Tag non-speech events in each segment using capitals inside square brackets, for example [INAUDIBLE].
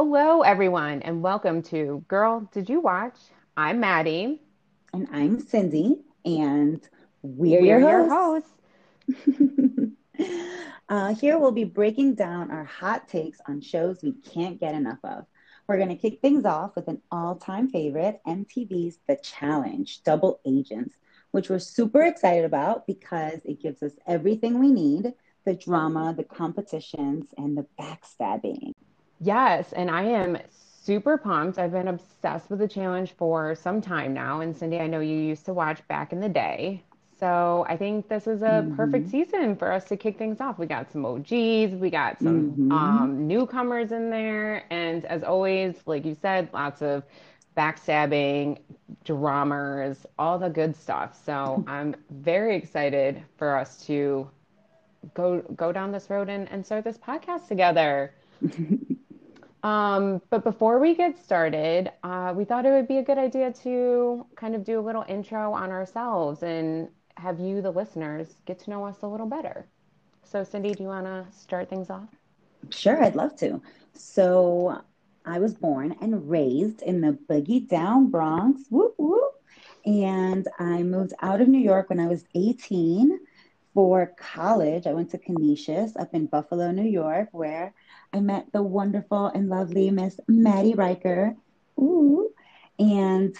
Hello, everyone, and welcome to Girl, Did You Watch? I'm Maddie. And I'm Cindy, and we're, We're your hosts. hosts. [LAUGHS] uh, here we'll be breaking down our hot takes on shows we can't get enough of. We're going to kick things off with an all time favorite MTV's The Challenge Double Agents, which we're super excited about because it gives us everything we need the drama, the competitions, and the backstabbing. Yes, and I am super pumped. I've been obsessed with the challenge for some time now. And Cindy, I know you used to watch back in the day. So I think this is a perfect Mhm. season for us to kick things off. We got some OGs, we got some Mhm. um, newcomers in there. And as always, like you said, lots of backstabbing, dramas, all the good stuff. So [LAUGHS] I'm very excited for us to go go down this road and, and start this podcast together. [LAUGHS] Um, but before we get started, uh, we thought it would be a good idea to kind of do a little intro on ourselves and have you, the listeners, get to know us a little better. So, Cindy, do you want to start things off? Sure, I'd love to. So, I was born and raised in the Boogie Down Bronx. Whoop, whoop. And I moved out of New York when I was 18 for college. I went to Canisius up in Buffalo, New York, where I met the wonderful and lovely Miss Maddie Riker. Ooh. And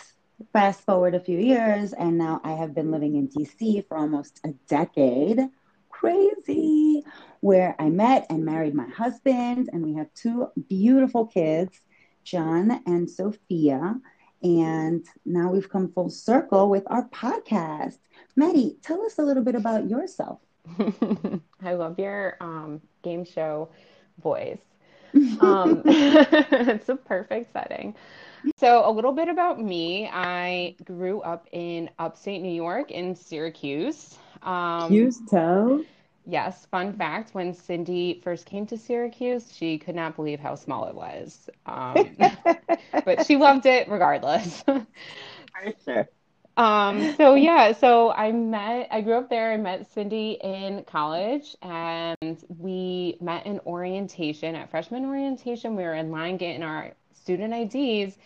fast forward a few years, and now I have been living in DC for almost a decade. Crazy. Where I met and married my husband, and we have two beautiful kids, John and Sophia. And now we've come full circle with our podcast. Maddie, tell us a little bit about yourself. [LAUGHS] I love your um, game show voice. [LAUGHS] Um, [LAUGHS] it's a perfect setting. So, a little bit about me. I grew up in upstate New York in Syracuse. Um, Houston. Yes, fun fact, when Cindy first came to Syracuse, she could not believe how small it was. Um, [LAUGHS] but she loved it regardless. Sure. Um, so yeah, so I met, I grew up there. I met Cindy in college and we met in orientation at freshman orientation. We were in line getting our student IDs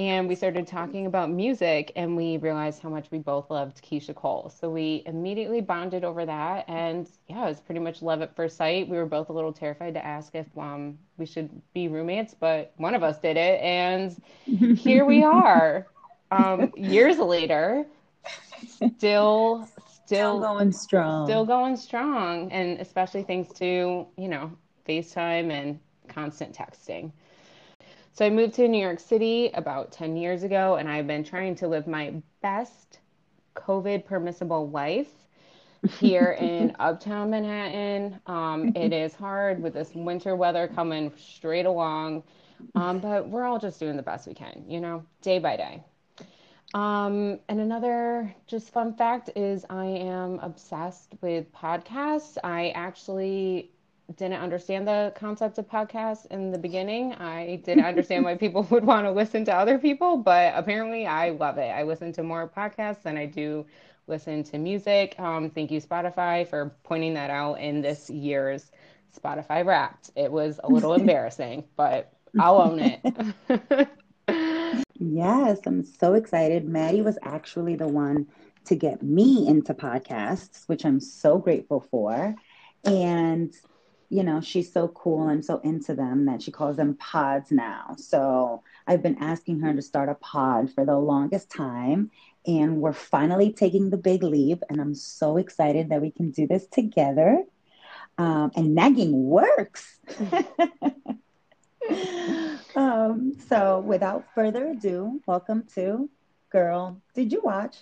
and we started talking about music and we realized how much we both loved Keyshia Cole. So we immediately bonded over that. And yeah, it was pretty much love at first sight. We were both a little terrified to ask if um, we should be roommates, but one of us did it. And [LAUGHS] here we are, um, years later, still, Still still, going strong. still going strong. And especially thanks to, you know, FaceTime and constant texting. So I moved to New York City about 10 years ago, and I've been trying to live my best COVID permissible life here [LAUGHS] in Uptown Manhattan. Um, it is hard with this winter weather coming straight along, um, but we're all just doing the best we can, you know, day by day. Um, and another just fun fact is I am obsessed with podcasts. I actually didn't understand the concept of podcasts in the beginning. I didn't understand why people [LAUGHS] would want to listen to other people, but apparently I love it. I listen to more podcasts than I do listen to music. Um, thank you, Spotify, for pointing that out in this year's Spotify Wrapped. It was a little [LAUGHS] embarrassing, but I'll own it. [LAUGHS] Yes, I'm so excited. Maddie was actually the one to get me into podcasts, which I'm so grateful for. And, you know, she's so cool and so into them that she calls them pods now. So I've been asking her to start a pod for the longest time. And we're finally taking the big leap. And I'm so excited that we can do this together. Um, and nagging works. [LAUGHS] um, so without further ado, welcome to Girl, Did You Watch?